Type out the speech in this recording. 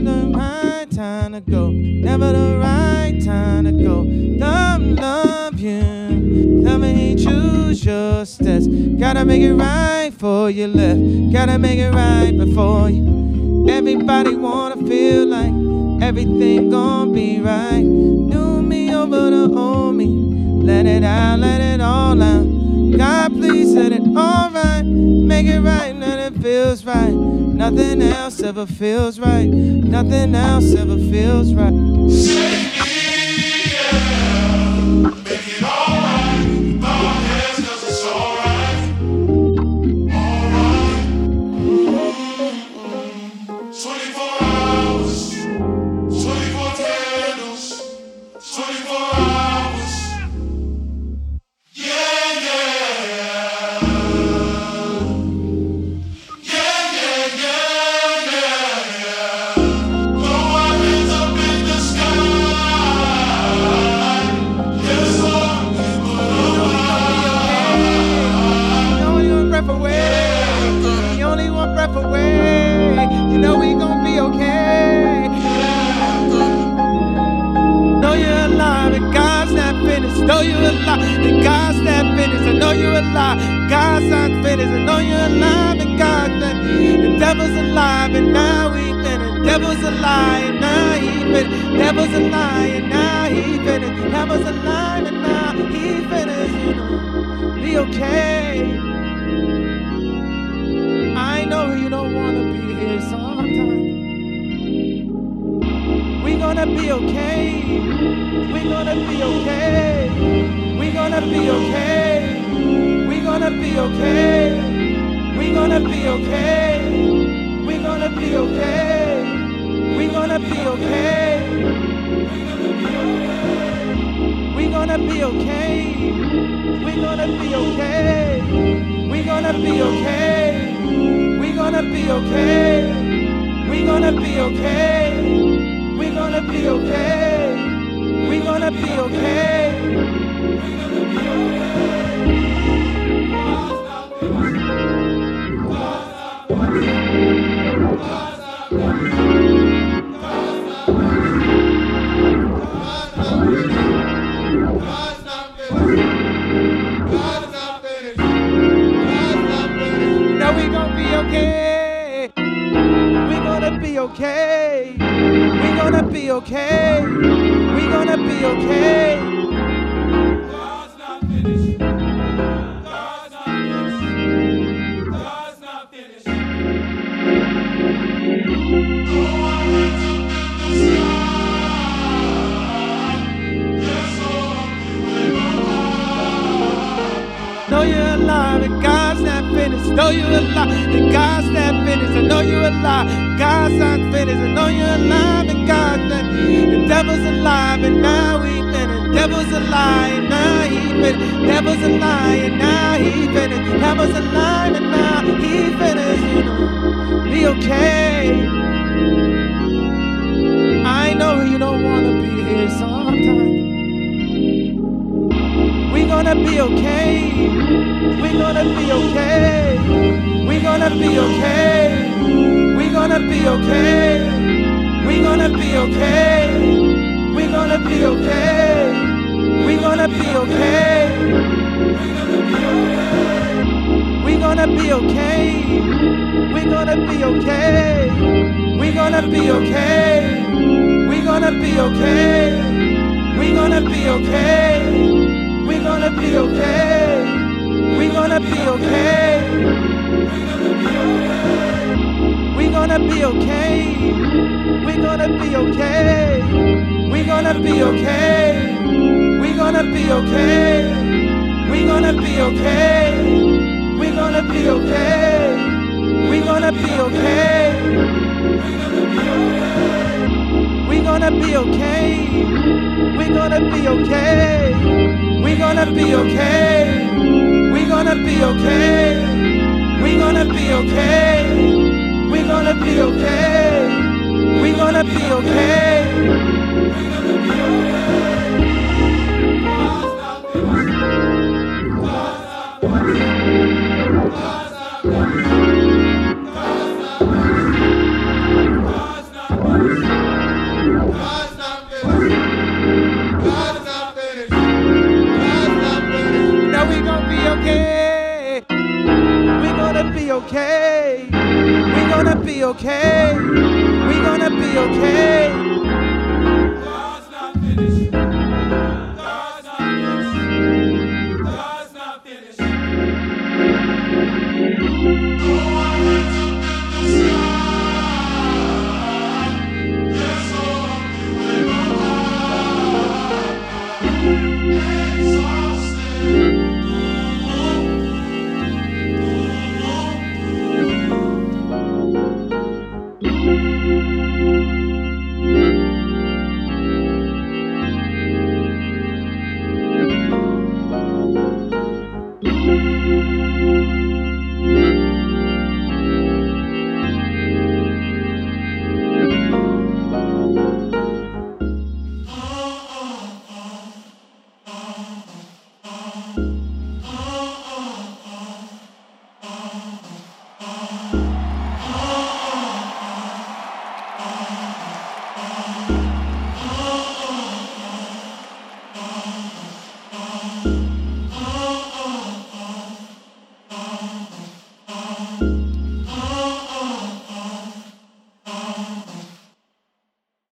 The right time to go, never the right time to go. Don't love you, me he choose your. Gotta make it right for you left, gotta make it right before you. Everybody wanna feel like everything gon' be right. New me over the old me, let it out, let it all out. God, please set it all right, make it right, let feels right. Nothing else ever feels right. Nothing else ever feels right. Breath away. You know we gon' be okay. Know you're alive and God's not finished. Know you're alive and God's not finished. I know you're alive. God's not finished. I know you're alive and God's not. The devil's alive and now he finished. Devil's a lie and now he finished. Devil's a lie and now he finished. Devil's alive and now he finished. You know, be okay. Gonna be okay. We gonna be okay. We gonna be okay. We gonna be okay. We gonna be okay. We gonna be okay. We gonna be okay. We gonna be okay. We gonna be okay. We gonna be okay. We gonna be okay. We gonna be okay. We gonna be okay. We gonna be okay. God's not. God's not gonna okay. We gonna be okay. We gonna be okay. We gonna be okay. God's not finished. God's not finished. God's not finished. Throw our hands up in the sky. Yes, Lord, we will Know you're alive and God's not finished. Know you're alive and God's not finished. I know you're alive. God's not finished. I know you're alive and God's not. The devil's alive and now he finished. Devil's a lie and now he finished. Devil's a lie and now he finished. Devil's alive and now he finished. You know, be okay. I know you don't wanna be here sometimes. We gonna be okay. We gonna be okay. We gonna be okay. Gonna be okay. We gonna be okay. We gonna be okay. We gonna be okay. We gonna be okay. We gonna be okay. We gonna be okay. We gonna be okay. We gonna be okay. We gonna be okay. We gonna be okay. We gonna be okay. We gonna be okay. We gonna be okay. We gonna be okay. We gonna be okay. We gonna be okay. We gonna be okay. We gonna be okay. We gonna be okay. We gonna be okay. We gonna be okay. We're gonna be okay. We gonna be okay. We gonna be okay. We gonna be okay. Thank